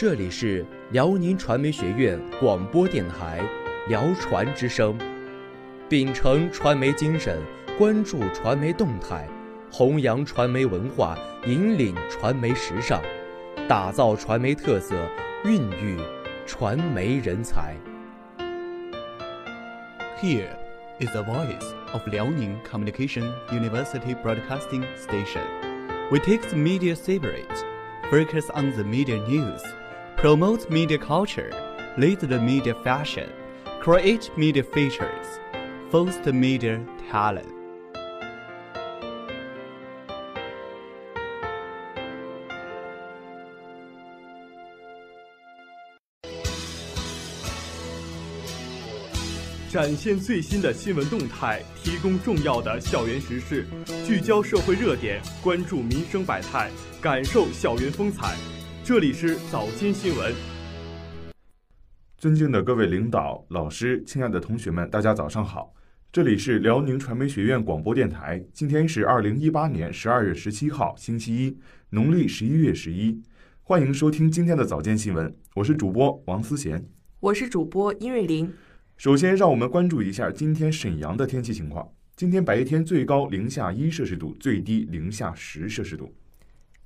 这里是辽宁传媒学院广播电台辽传之声，秉承传媒精神，关注传媒动态，弘扬传媒文化，引领传媒时尚，打造传媒特色，孕育传媒人才。Here is the voice of Liaoning Communication University Broadcasting Station. We take the media spirit, focus on the media news, promote media culture, lead the media fashion, create media features, foster media talent. 展现最新的新闻动态，提供重要的校园时事，聚焦社会热点，关注民生百态，感受校园风采。这里是早间新闻。尊敬的各位领导、老师、亲爱的同学们，大家早上好！这里是辽宁传媒学院广播电台。今天是二零一八年十二月十七号，星期一，农历十一月十一。欢迎收听今天的早间新闻，我是主播王思贤，我是主播殷瑞林。首先，让我们关注一下今天沈阳的天气情况。今天白天最高零下一摄氏度，最低零下十摄氏度。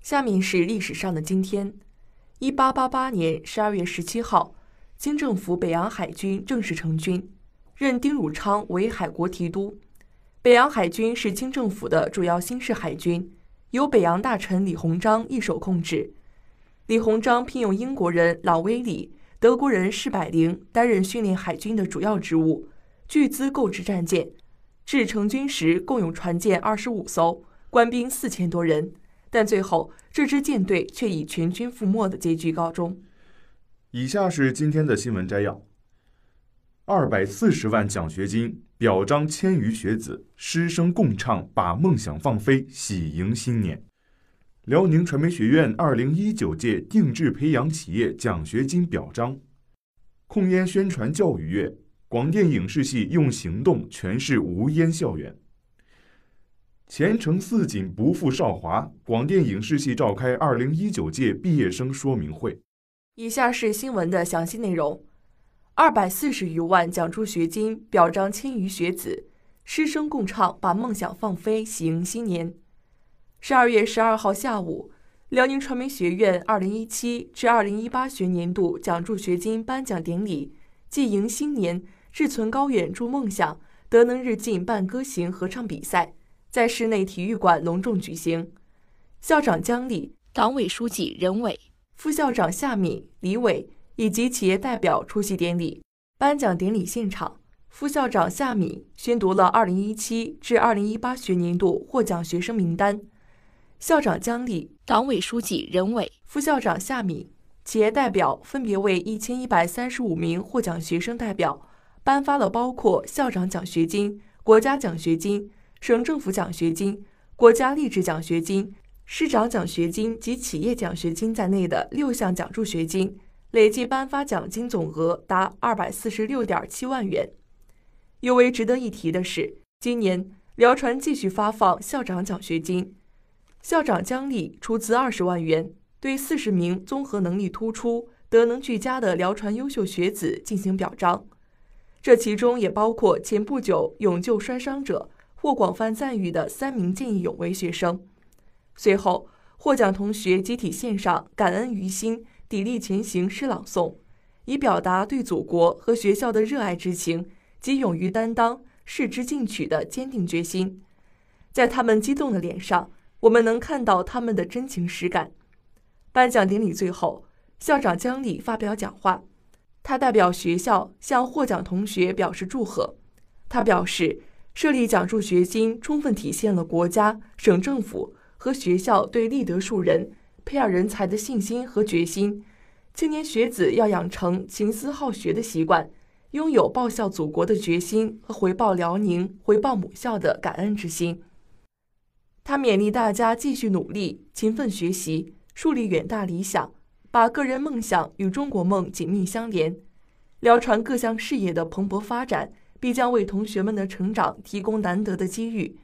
下面是历史上的今天：一八八八年十二月十七号，清政府北洋海军正式成军，任丁汝昌为海国提督。北洋海军是清政府的主要新式海军，由北洋大臣李鸿章一手控制。李鸿章聘用英国人老威里。德国人施百灵担任训练海军的主要职务，巨资购置战舰，至成军时共有船舰二十五艘，官兵四千多人。但最后这支舰队却以全军覆没的结局告终。以下是今天的新闻摘要：二百四十万奖学金表彰千余学子，师生共唱把梦想放飞，喜迎新年。辽宁传媒学院二零一九届定制培养企业奖学金表彰，控烟宣传教育月，广电影视系用行动诠释无烟校园。前程似锦不负韶华，广电影视系召开二零一九届毕业生说明会。以下是新闻的详细内容：二百四十余万奖助学金表彰千余学子，师生共唱把梦想放飞，喜迎新年。十二月十二号下午，辽宁传媒学院二零一七至二零一八学年度奖助学金颁奖典礼暨迎新年、志存高远筑梦想、德能日进伴歌行合唱比赛在室内体育馆隆重举行。校长姜丽、党委书记任伟、副校长夏敏、李伟以及企业代表出席典礼。颁奖典礼现场，副校长夏敏宣读了二零一七至二零一八学年度获奖学生名单。校长姜丽、党委书记任伟、副校长夏敏、企业代表分别为一千一百三十五名获奖学生代表颁发了包括校长奖学金、国家奖学金、省政府奖学金、国家励志奖学金、师长奖学金及企业奖学金在内的六项奖助学金，累计颁发奖金总额达二百四十六点七万元。尤为值得一提的是，今年辽传继续发放校长奖学金。校长姜丽出资二十万元，对四十名综合能力突出、德能俱佳的辽传优秀学子进行表彰。这其中也包括前不久勇救摔伤者、获广泛赞誉的三名见义勇为学生。随后，获奖同学集体献上“感恩于心，砥砺前行”诗朗诵，以表达对祖国和学校的热爱之情及勇于担当、矢志进取的坚定决心。在他们激动的脸上，我们能看到他们的真情实感。颁奖典礼最后，校长姜丽发表讲话，他代表学校向获奖同学表示祝贺。他表示，设立奖助学金充分体现了国家、省政府和学校对立德树人、培养人才的信心和决心。青年学子要养成勤思好学的习惯，拥有报效祖国的决心和回报辽宁、回报母校的感恩之心。他勉励大家继续努力、勤奋学习，树立远大理想，把个人梦想与中国梦紧密相连。辽传各项事业的蓬勃发展，必将为同学们的成长提供难得的机遇。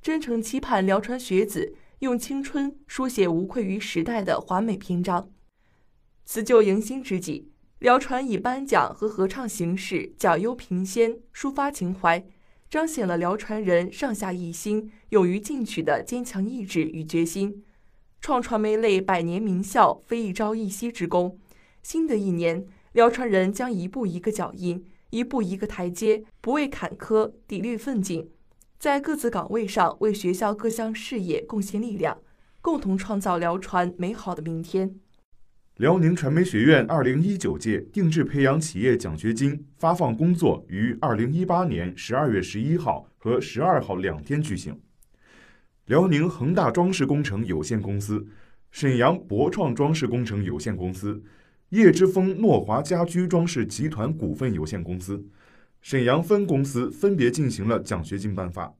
真诚期盼辽传学子用青春书写无愧于时代的华美篇章。辞旧迎新之际，辽传以颁奖和合唱形式讲优评先，抒发情怀，彰显了辽传人上下一心、勇于进取的坚强意志与决心。创传媒类百年名校，非一朝一夕之功。新的一年，辽传人将一步一个脚印，一步一个台阶，不畏坎坷，砥砺奋进，在各自岗位上为学校各项事业贡献力量，共同创造辽传美好的明天。辽宁传媒学院二零一九届定制培养企业奖学金发放工作于二零一八年十二月十一号和十二号两天举行。辽宁恒大装饰工程有限公司、沈阳博创装饰工程有限公司、叶之峰诺华家居装饰集团股份有限公司、沈阳分公司分别进行了奖学金颁发。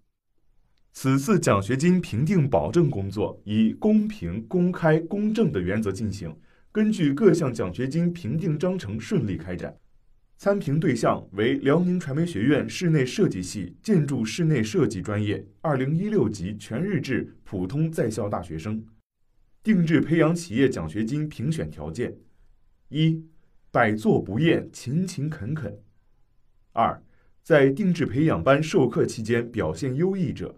此次奖学金评定保证工作以公平、公开、公正的原则进行，根据各项奖学金评定章程顺利开展。参评对象为辽宁传媒学院室内设计系建筑室内设计专业二零一六级全日制普通在校大学生。定制培养企业奖学金评选条件：一、百作不厌，勤勤恳恳；二、在定制培养班授课期间表现优异者；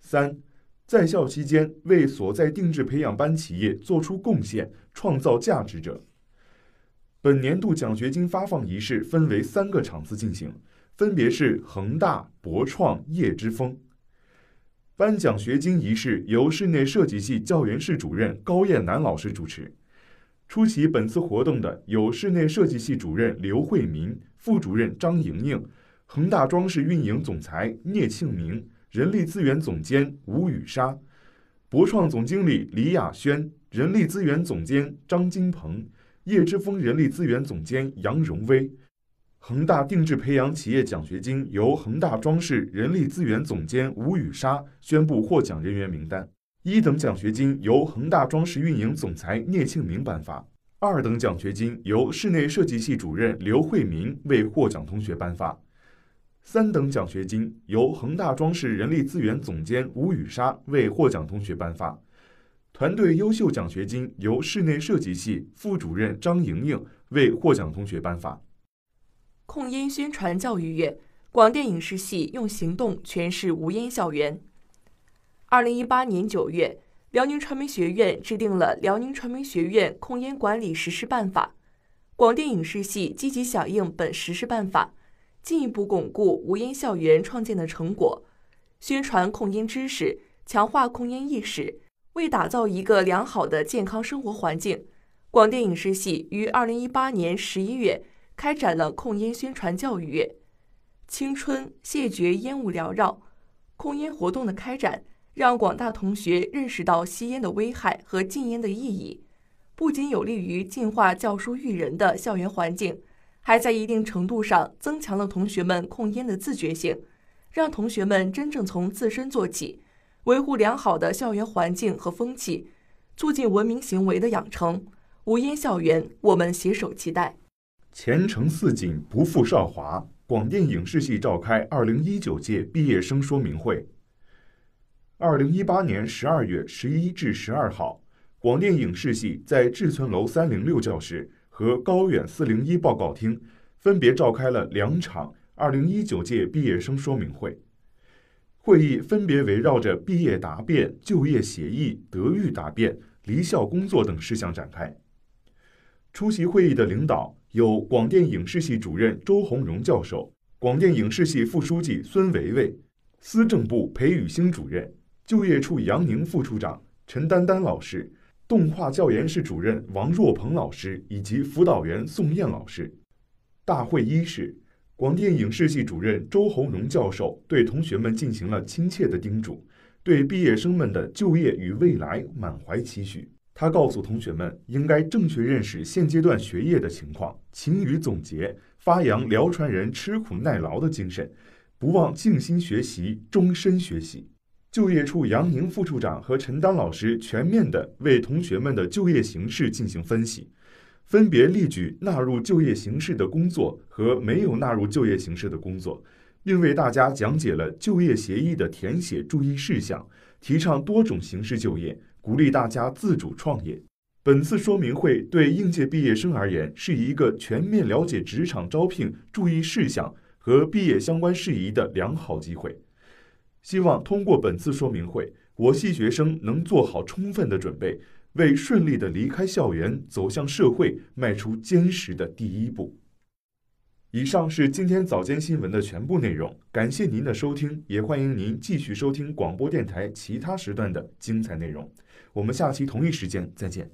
三、在校期间为所在定制培养班企业做出贡献、创造价值者。本年度奖学金发放仪式分为三个场次进行，分别是恒大、博创、业之峰。颁奖学金仪式由室内设计系教研室主任高艳楠老师主持。出席本次活动的有室内设计系主任刘慧民、副主任张莹莹，恒大装饰运营总裁聂庆明，人力资源总监吴雨莎，博创总经理李雅轩，人力资源总监张金鹏。叶之峰人力资源总监杨荣威，恒大定制培养企业奖学金由恒大装饰人力资源总监吴雨莎宣布获奖人员名单。一等奖学金由恒大装饰运营总裁聂庆明颁发，二等奖学金由室内设计系主任刘慧民为获奖同学颁发，三等奖学金由恒大装饰人力资源总监吴雨莎为获奖同学颁发。团队优秀奖学金由室内设计系副主任张莹莹为获奖同学颁发。控烟宣传教育月，广电影视系用行动诠释无烟校园。二零一八年九月，辽宁传媒学院制定了《辽宁传媒学院控烟管理实施办法》，广电影视系积极响应本实施办法，进一步巩固无烟校园创建的成果，宣传控烟知识，强化控烟意识。为打造一个良好的健康生活环境，广电影视系于二零一八年十一月开展了控烟宣传教育月。青春谢绝烟雾缭绕，控烟活动的开展，让广大同学认识到吸烟的危害和禁烟的意义，不仅有利于净化教书育人的校园环境，还在一定程度上增强了同学们控烟的自觉性，让同学们真正从自身做起。维护良好的校园环境和风气，促进文明行为的养成。无烟校园，我们携手期待。前程似锦，不负韶华。广电影视系召开二零一九届毕业生说明会。二零一八年十二月十一至十二号，广电影视系在志存楼三零六教室和高远四零一报告厅分别召开了两场二零一九届毕业生说明会。会议分别围绕着毕业答辩、就业协议、德育答辩、离校工作等事项展开。出席会议的领导有广电影视系主任周鸿荣教授、广电影视系副书记孙维维、思政部裴宇星主任、就业处杨宁副处长陈丹丹老师、动画教研室主任王若鹏老师以及辅导员宋燕老师。大会伊始。广电影视系主任周鸿荣教授对同学们进行了亲切的叮嘱，对毕业生们的就业与未来满怀期许。他告诉同学们，应该正确认识现阶段学业的情况，勤于总结，发扬辽传人吃苦耐劳的精神，不忘静心学习，终身学习。就业处杨宁副处长和陈丹老师全面地为同学们的就业形势进行分析。分别列举纳入就业形势的工作和没有纳入就业形势的工作，并为大家讲解了就业协议的填写注意事项，提倡多种形式就业，鼓励大家自主创业。本次说明会对应届毕业生而言是一个全面了解职场招聘注意事项和毕业相关事宜的良好机会。希望通过本次说明会，我系学生能做好充分的准备，为顺利的离开校园走向社会迈出坚实的第一步。以上是今天早间新闻的全部内容，感谢您的收听，也欢迎您继续收听广播电台其他时段的精彩内容。我们下期同一时间再见。